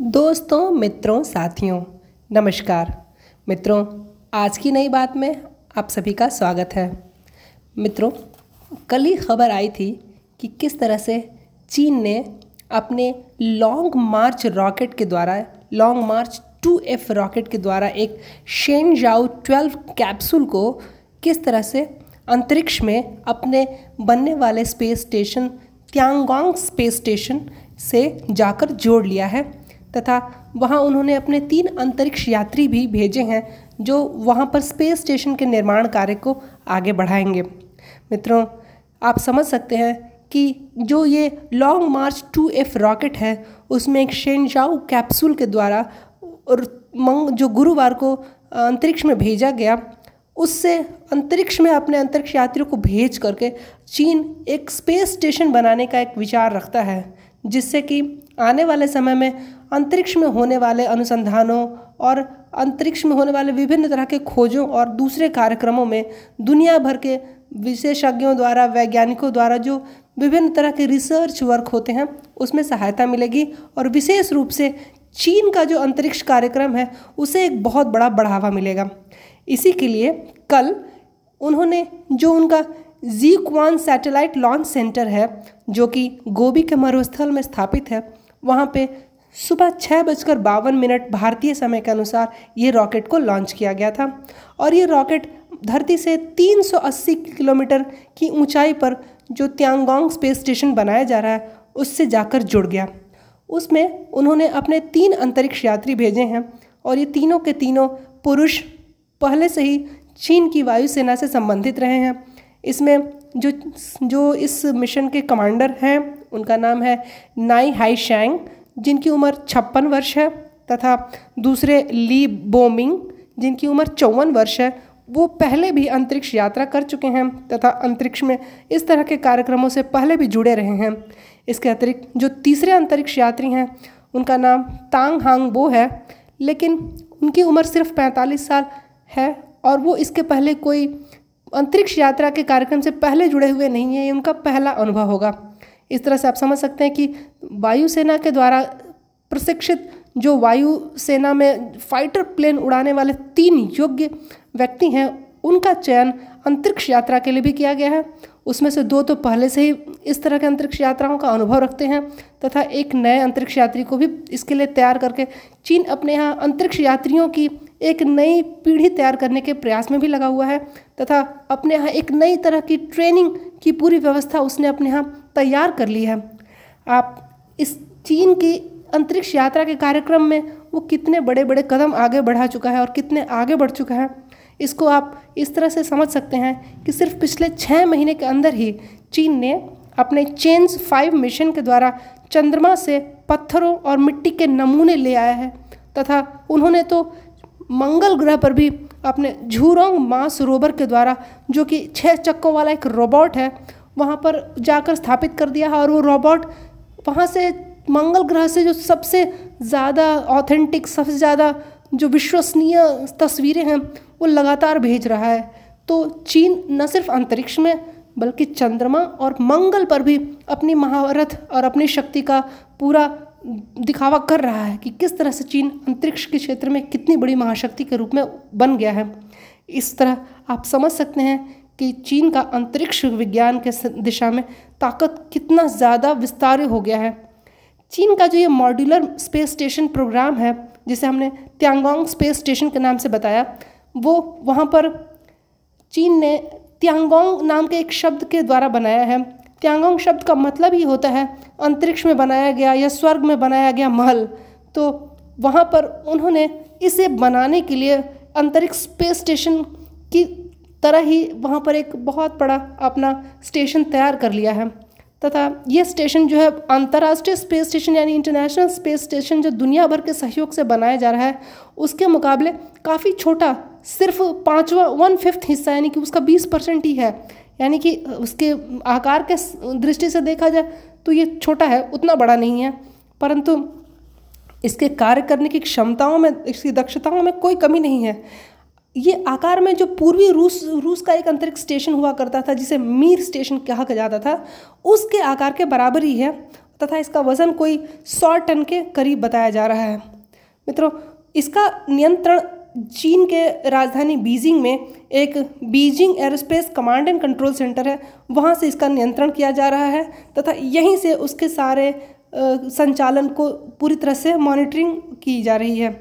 दोस्तों, मित्रों, साथियों, नमस्कार। मित्रों, आज की नई बात में आप सभी का स्वागत है। मित्रों, कल ही खबर आई थी कि किस तरह से चीन ने अपने लॉन्ग मार्च रॉकेट के द्वारा, Long March two F rocket के द्वारा एक शेन जाओ ट्वेल्व कैप्सूल को किस तरह से अंतरिक्ष में अपने बनने वाले space station, Tiangong space station से जाकर जोड़ लिया है। तथा वहाँ उन्होंने अपने तीन अंतरिक्ष यात्री भी भेजे हैं, जो वहाँ पर स्पेस स्टेशन के निर्माण कार्य को आगे बढ़ाएँगे। मित्रों, आप समझ सकते हैं कि जो ये Long March two F rocket है, उसमें एक शेनजाऊ कैप्सूल के द्वारा और मंग, जो गुरुवार को अंतरिक्ष में भेजा गया, उससे अंतरिक्ष में अपने अंतरिक्ष यात्रियों को भेज करके चीन एक स्पेस स्टेशन बनाने का एक विचार रखता है, जिससे कि आने वाले समय में अंतरिक्ष में होने वाले अनुसंधानों और अंतरिक्ष में होने वाले विभिन्न तरह के खोजों और दूसरे कार्यक्रमों में दुनिया भर के विशेषज्ञों द्वारा, वैज्ञानिकों द्वारा जो विभिन्न तरह के रिसर्च वर्क होते हैं, उसमें सहायता मिलेगी और विशेष रूप से चीन का जो अंतरिक्ष कार्यक्रम है, उसे एक बहुत बड़ा बढ़ावा मिलेगा। इसी के लिए कल उन्होंने जो उनका Jiuquan satellite launch centre है, जो कि गोभी के मरुस्थल में स्थापित है, वहाँ पे सुबह छः बजकर बावन मिनट भारतीय समय के अनुसार ये रॉकेट को लॉन्च किया गया था और ये रॉकेट धरती से 380 किलोमीटर की ऊंचाई पर जो त्यांगोंग स्पेस स्टेशन बनाया जा रहा है, उससे जाकर जुड़ गया। उसमें उन्होंने अपने तीन अंतरिक्ष यात्री भेजे हैं और ये तीनों के तीनों पुरुष पहले से ही चीन की वायुसेना से संबंधित रहे हैं। इसमें जो जो इस मिशन के कमांडर हैं, उनका नाम है नाई हाई शैंग जिनकी उम्र छप्पन वर्ष है तथा दूसरे ली बोमिंग, जिनकी उम्र चौवन वर्ष है, वो पहले भी अंतरिक्ष यात्रा कर चुके हैं तथा अंतरिक्ष में इस तरह के कार्यक्रमों से पहले भी जुड़े रहे हैं। इसके अतिरिक्त जो तीसरे अंतरिक्ष यात्री हैं, उनका नाम तांग हांग बो है, लेकिन उनकी उम्र सिर्फ़ पैंतालीस साल है और वो इसके पहले कोई अंतरिक्ष यात्रा के कार्यक्रम से पहले जुड़े हुए नहीं हैं, ये उनका पहला अनुभव होगा। इस तरह से आप समझ सकते हैं कि वायुसेना के द्वारा प्रशिक्षित जो वायुसेना में फाइटर प्लेन उड़ाने वाले तीन योग्य व्यक्ति हैं, उनका चयन अंतरिक्ष यात्रा के लिए भी किया गया है। उसमें से दो तो पहले से ही इस तरह के अंतरिक्ष यात्राओं का अनुभव रखते हैं तथा एक नए अंतरिक्ष यात्री को भी इसके लिए तैयार करके चीन अपने यहाँ अंतरिक्ष यात्रियों की एक नई पीढ़ी तैयार करने के प्रयास में भी लगा हुआ है तथा अपने यहाँ एक नई तरह की ट्रेनिंग की पूरी व्यवस्था उसने अपने यहाँ तैयार कर ली है। आप इस चीन की अंतरिक्ष यात्रा के कार्यक्रम में वो कितने बड़े बड़े कदम आगे बढ़ा चुका है और कितने आगे बढ़ चुका है, इसको आप इस तरह से समझ सकते हैं कि सिर्फ़ पिछले छः महीने के अंदर ही चीन ने अपने चेंज फाइव मिशन के द्वारा चंद्रमा से पत्थरों और मिट्टी के नमूने ले आया है तथा उन्होंने तो मंगल ग्रह पर भी अपने झूरोंग मास रोवर के द्वारा, जो कि छः चक्कों वाला एक रोबोट है वहाँ पर जाकर स्थापित कर दिया है और वो रोबोट वहाँ से मंगल ग्रह से जो सबसे ज़्यादा ऑथेंटिक सबसे ज़्यादा जो विश्वसनीय तस्वीरें हैं, वो लगातार भेज रहा है। तो चीन न सिर्फ़ अंतरिक्ष में, बल्कि चंद्रमा और मंगल पर भी अपनी महारथ और अपनी शक्ति का पूरा दिखावा कर रहा है कि किस तरह से चीन अंतरिक्ष के क्षेत्र में कितनी बड़ी महाशक्ति के रूप में बन गया है। इस तरह आप समझ सकते हैं कि चीन का अंतरिक्ष विज्ञान के दिशा में ताकत कितना ज़्यादा विस्तार हो गया है। चीन का जो ये मॉड्यूलर स्पेस स्टेशन प्रोग्राम है, जिसे हमने त्यांगोंग स्पेस स्टेशन के नाम से बताया, वो वहाँ पर चीन ने त्यांगोंग नाम के एक शब्द के द्वारा बनाया है। त्यांगोंग शब्द का मतलब ही होता है अंतरिक्ष में बनाया गया या स्वर्ग में बनाया गया महल। तो वहाँ पर उन्होंने इसे बनाने के लिए अंतरिक्ष स्पेस स्टेशन की तरह ही वहाँ पर एक बहुत बड़ा अपना स्टेशन तैयार कर लिया है। तथा यह स्टेशन जो है अंतर्राष्ट्रीय स्पेस स्टेशन यानी इंटरनेशनल स्पेस स्टेशन जो दुनिया भर के सहयोग से बनाया जा रहा है, उसके मुकाबले काफ़ी छोटा, सिर्फ़ पाँचवा वन फिफ्थ हिस्सा यानी कि उसका बीस परसेंट ही है। यानी कि उसके आकार के दृष्टि से देखा जाए तो ये छोटा है, उतना बड़ा नहीं है। परंतु इसके कार्य करने की क्षमताओं में, इसकी दक्षताओं में कोई कमी नहीं है। ये आकार में जो पूर्वी रूस रूस का एक अंतरिक्ष स्टेशन हुआ करता था, जिसे मीर स्टेशन कहा जाता था, उसके आकार के बराबर ही है, तथा इसका वज़न कोई सौ टन के करीब बताया जा रहा है। मित्रों, इसका नियंत्रण चीन के राजधानी बीजिंग में एक Beijing aerospace command and control centre है, वहाँ से इसका नियंत्रण किया जा रहा है, तथा यहीं से उसके सारे संचालन को पूरी तरह से मॉनिटरिंग की जा रही है।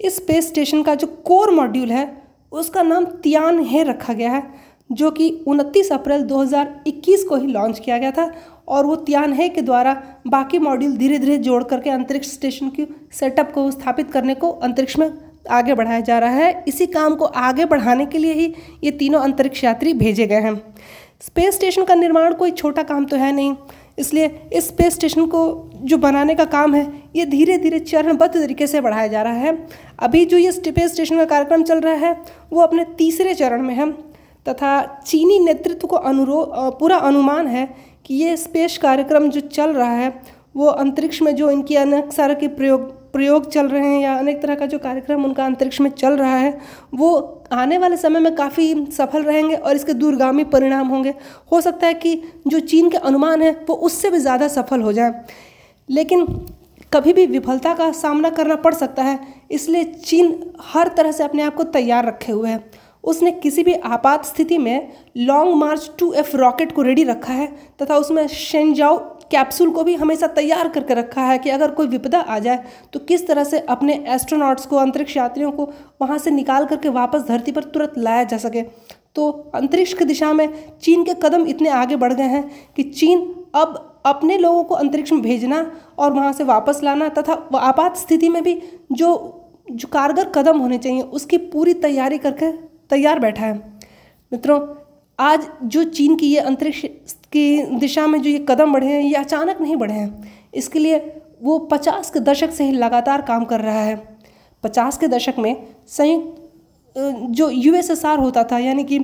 इस स्पेस स्टेशन का जो कोर मॉड्यूल है उसका नाम तियान है रखा गया है, जो कि 29 अप्रैल 2021 को ही लॉन्च किया गया था और वो तियान है के द्वारा बाकी मॉड्यूल धीरे धीरे जोड़ करके अंतरिक्ष स्टेशन की सेटअप को स्थापित करने को अंतरिक्ष में आगे बढ़ाया जा रहा है। इसी काम को आगे बढ़ाने के लिए ही ये तीनों अंतरिक्ष यात्री भेजे गए हैं। स्पेस स्टेशन का निर्माण कोई छोटा काम तो है नहीं, इसलिए इस स्पेस स्टेशन को जो बनाने का काम है, ये धीरे धीरे चरणबद्ध तरीके से बढ़ाया जा रहा है। अभी जो ये स्पेस स्टेशन का कार्यक्रम चल रहा है, वो अपने तीसरे चरण में है। तथा चीनी नेतृत्व को अनुरो पूरा अनुमान है कि ये स्पेस कार्यक्रम जो चल रहा है, वो अंतरिक्ष में जो इनकी अनेक सारे के प्रयोग प्रयोग चल रहे हैं या अनेक तरह का जो कार्यक्रम उनका अंतरिक्ष में चल रहा है, वो आने वाले समय में काफ़ी सफल रहेंगे और इसके दूरगामी परिणाम होंगे। हो सकता है कि जो चीन के अनुमान है, वो उससे भी ज़्यादा सफल हो जाए। लेकिन कभी भी विफलता का सामना करना पड़ सकता है, इसलिए चीन हर तरह से अपने आप को तैयार रखे हुए है। उसने किसी भी आपात स्थिति में Long March two F rocket को रेडी रखा है, तथा उसमें शेंजाओ कैप्सूल को भी हमेशा तैयार करके रखा है कि अगर कोई विपदा आ जाए तो किस तरह से अपने एस्ट्रोनॉट्स को, अंतरिक्ष यात्रियों को वहाँ से निकाल करके वापस धरती पर तुरंत लाया जा सके। तो अंतरिक्ष की दिशा में चीन के कदम इतने आगे बढ़ गए हैं कि चीन अब अपने लोगों को अंतरिक्ष में भेजना और वहाँ से वापस लाना तथा आपात स्थिति में भी जो जो कारगर कदम होने चाहिए, उसकी पूरी तैयारी करके तैयार बैठा है। मित्रों, आज जो चीन की ये अंतरिक्ष की दिशा में जो ये कदम बढ़े हैं, ये अचानक नहीं बढ़े हैं। इसके लिए वो पचास के दशक से ही लगातार काम कर रहा है। पचास के दशक में संयुक्त जो यूएसएसआर होता था, यानी कि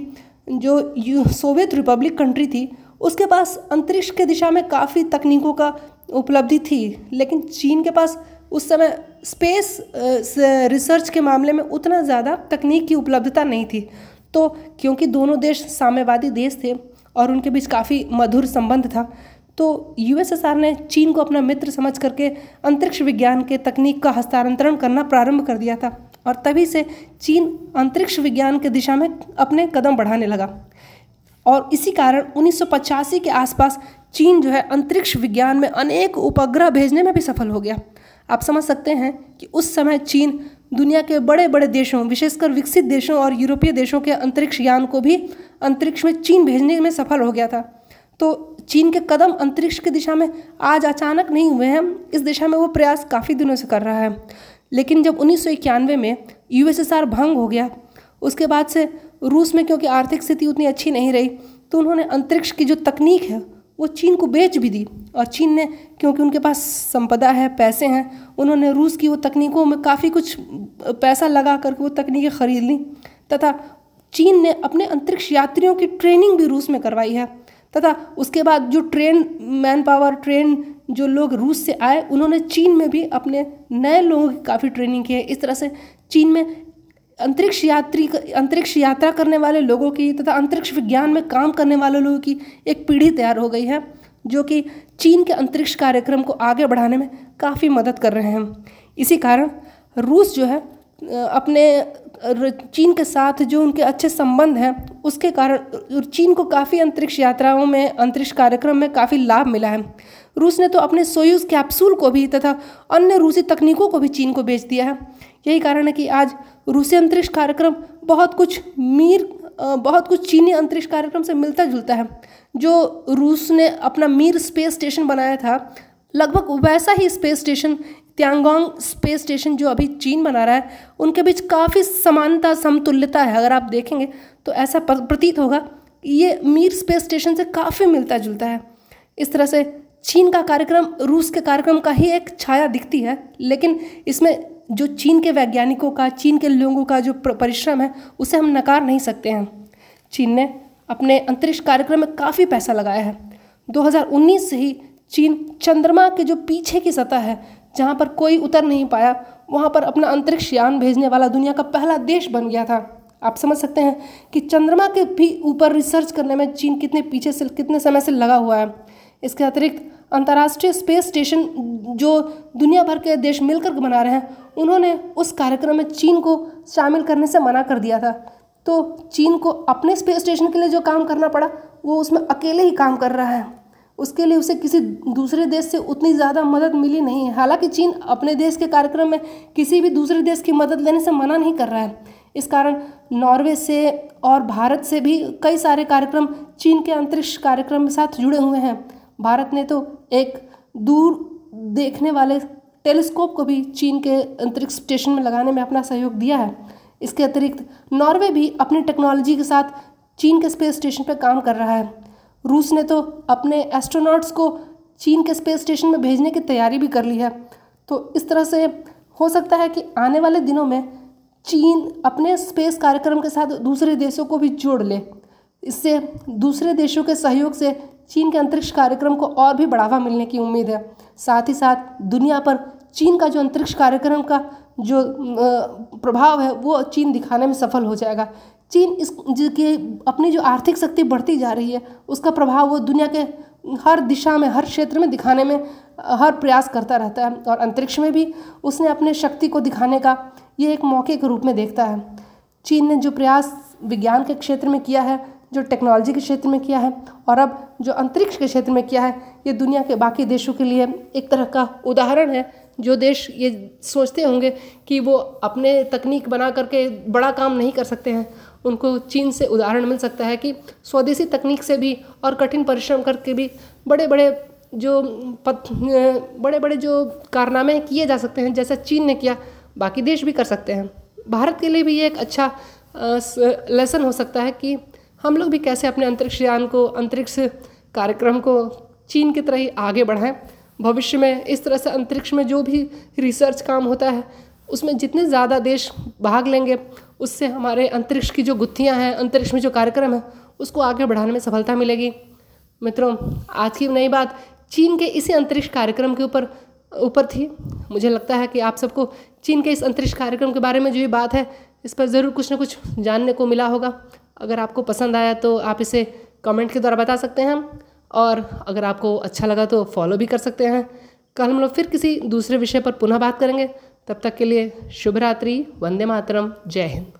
जो सोवियत रिपब्लिक कंट्री थी उसके पास अंतरिक्ष के दिशा में काफ़ी तकनीकों का उपलब्धि थी, लेकिन चीन के पास उस समय स्पेस रिसर्च के मामले में उतना ज़्यादा तकनीक की उपलब्धता नहीं थी। तो क्योंकि दोनों देश साम्यवादी देश थे और उनके बीच काफ़ी मधुर संबंध था तो यूएसएसआर ने चीन को अपना मित्र समझ करके अंतरिक्ष विज्ञान के तकनीक का हस्तांतरण करना प्रारंभ कर दिया था और तभी से चीन अंतरिक्ष विज्ञान के दिशा में अपने कदम बढ़ाने लगा। और इसी कारण उन्नीस सौ पचासी के आसपास चीन जो है अंतरिक्ष विज्ञान में अनेक उपग्रह भेजने में भी सफल हो गया। आप समझ सकते हैं कि उस समय चीन दुनिया के बड़े बड़े देशों, विशेषकर विकसित देशों और यूरोपीय देशों के अंतरिक्ष यान को भी अंतरिक्ष में चीन भेजने में सफल हो गया था। तो चीन के कदम अंतरिक्ष की दिशा में आज अचानक नहीं हुए हैं। इस दिशा में वो प्रयास काफ़ी दिनों से कर रहा है। लेकिन जब उन्नीस सौ इक्यानवे में यूएसएसआर भंग हो गया, उसके बाद से रूस में क्योंकि आर्थिक स्थिति उतनी अच्छी नहीं रही तो उन्होंने अंतरिक्ष की जो तकनीक है, वो चीन को बेच भी दी। और चीन ने, क्योंकि उनके पास संपदा है, पैसे हैं, उन्होंने रूस की वो तकनीकों में काफ़ी कुछ पैसा लगा करके वो तकनीकें खरीद ली। तथा चीन ने अपने अंतरिक्ष यात्रियों की ट्रेनिंग भी रूस में करवाई है। तथा उसके बाद जो ट्रेन मैन पावर ट्रेन जो लोग रूस से आए, उन्होंने चीन में भी अपने नए लोगों की काफ़ी ट्रेनिंग की है। इस तरह से चीन में अंतरिक्ष यात्री अंतरिक्ष यात्रा करने वाले लोगों की तथा अंतरिक्ष विज्ञान में काम करने वाले लोगों की एक पीढ़ी तैयार हो गई है, जो कि चीन के अंतरिक्ष कार्यक्रम को आगे बढ़ाने में काफ़ी मदद कर रहे हैं। इसी कारण रूस जो है अपने चीन के साथ जो उनके अच्छे संबंध हैं, उसके कारण चीन को काफ़ी अंतरिक्ष यात्राओं में, अंतरिक्ष कार्यक्रम में काफ़ी लाभ मिला है। रूस ने तो अपने सोयूज कैप्सूल को भी तथा अन्य रूसी तकनीकों को भी चीन को बेच दिया है। यही कारण है कि आज रूसी अंतरिक्ष कार्यक्रम बहुत कुछ मीर बहुत कुछ चीनी अंतरिक्ष कार्यक्रम से मिलता जुलता है। जो रूस ने अपना मीर स्पेस स्टेशन बनाया था, लगभग वैसा ही space station, Tiangong space station जो अभी चीन बना रहा है, उनके बीच काफ़ी समानता, समतुल्यता है। अगर आप देखेंगे तो ऐसा प्रतीत होगा ये मीर स्पेस स्टेशन से काफ़ी मिलता जुलता है। इस तरह से चीन का कार्यक्रम, रूस के कार्यक्रम का ही एक छाया दिखती है, लेकिन इसमें जो चीन के वैज्ञानिकों का, चीन के लोगों का जो परिश्रम है, उसे हम नकार नहीं सकते हैं। चीन ने अपने अंतरिक्ष कार्यक्रम में काफ़ी पैसा लगाया है। 2019 से ही चीन चंद्रमा के जो पीछे की सतह है, जहाँ पर कोई उतर नहीं पाया, वहाँ पर अपना अंतरिक्ष यान भेजने वाला दुनिया का पहला देश बन गया था। आप समझ सकते हैं कि चंद्रमा के भी ऊपर रिसर्च करने में चीन कितने पीछे से, कितने समय से लगा हुआ है। इसके अतिरिक्त अंतर्राष्ट्रीय स्पेस स्टेशन जो दुनिया भर के देश मिलकर बना रहे हैं, उन्होंने उस कार्यक्रम में चीन को शामिल करने से मना कर दिया था। तो चीन को अपने स्पेस स्टेशन के लिए जो काम करना पड़ा, वो उसमें अकेले ही काम कर रहा है। उसके लिए उसे किसी दूसरे देश से उतनी ज़्यादा मदद मिली नहीं है। हालाँकि चीन अपने देश के कार्यक्रम में किसी भी दूसरे देश की मदद लेने से मना नहीं कर रहा है। इस कारण नॉर्वे से और भारत से भी कई सारे कार्यक्रम चीन के अंतरिक्ष कार्यक्रम के साथ जुड़े हुए हैं। भारत ने तो एक दूर देखने वाले टेलीस्कोप को भी चीन के अंतरिक्ष स्टेशन में लगाने में अपना सहयोग दिया है। इसके अतिरिक्त, नॉर्वे भी अपनी टेक्नोलॉजी के साथ चीन के स्पेस स्टेशन पर काम कर रहा है। रूस ने तो अपने एस्ट्रोनॉट्स को चीन के स्पेस स्टेशन में भेजने की तैयारी भी कर ली है। तो इस तरह से हो सकता है कि आने वाले दिनों में चीन अपने स्पेस कार्यक्रम के साथ दूसरे देशों को भी जोड़ ले। इससे दूसरे देशों के सहयोग से चीन के अंतरिक्ष कार्यक्रम को और भी बढ़ावा मिलने की उम्मीद है। साथ ही साथ, दुनिया पर चीन का जो अंतरिक्ष कार्यक्रम का जो प्रभाव है, वो चीन दिखाने में सफल हो जाएगा। चीन इस की अपनी जो आर्थिक शक्ति बढ़ती जा रही है, उसका प्रभाव वो दुनिया के हर दिशा में, हर क्षेत्र में दिखाने में हर प्रयास करता रहता है। और अंतरिक्ष में भी उसने अपने शक्ति को दिखाने का ये एक मौके के रूप में देखता है। चीन ने जो प्रयास विज्ञान के क्षेत्र में किया है जो टेक्नोलॉजी के क्षेत्र में किया है और अब जो अंतरिक्ष के क्षेत्र में किया है, ये दुनिया के बाकी देशों के लिए एक तरह का उदाहरण है। जो देश ये सोचते होंगे कि वो अपने तकनीक बना करके बड़ा काम नहीं कर सकते हैं, उनको चीन से उदाहरण मिल सकता है कि स्वदेशी तकनीक से भी और कठिन परिश्रम करके भी बड़े बड़े जो पथ बड़े बड़े जो कारनामे किए जा सकते हैं, जैसा चीन ने किया, बाकी देश भी कर सकते हैं। भारत के लिए भी ये एक अच्छा लेसन हो सकता है कि हम लोग भी कैसे अपने अंतरिक्ष यान को, अंतरिक्ष कार्यक्रम को चीन की तरह ही आगे बढ़ाएँ। भविष्य में इस तरह से अंतरिक्ष में जो भी रिसर्च काम होता है, उसमें जितने ज़्यादा देश भाग लेंगे, उससे हमारे अंतरिक्ष की जो गुत्थियाँ हैं, अंतरिक्ष में जो कार्यक्रम है, उसको आगे बढ़ाने में सफलता मिलेगी। मित्रों, आज की नई बात चीन के इसी अंतरिक्ष कार्यक्रम के ऊपर ऊपर थी। मुझे लगता है कि आप सबको चीन के इस अंतरिक्ष कार्यक्रम के बारे में जो ये बात है, इस पर ज़रूर कुछ ना कुछ जानने को मिला होगा। अगर आपको पसंद आया तो आप इसे कमेंट के द्वारा बता सकते हैं और अगर आपको अच्छा लगा तो फॉलो भी कर सकते हैं। कल हम लोग फिर किसी दूसरे विषय पर पुनः बात करेंगे। तब तक के लिए शुभ रात्रि वंदे मातरम, जय हिंद।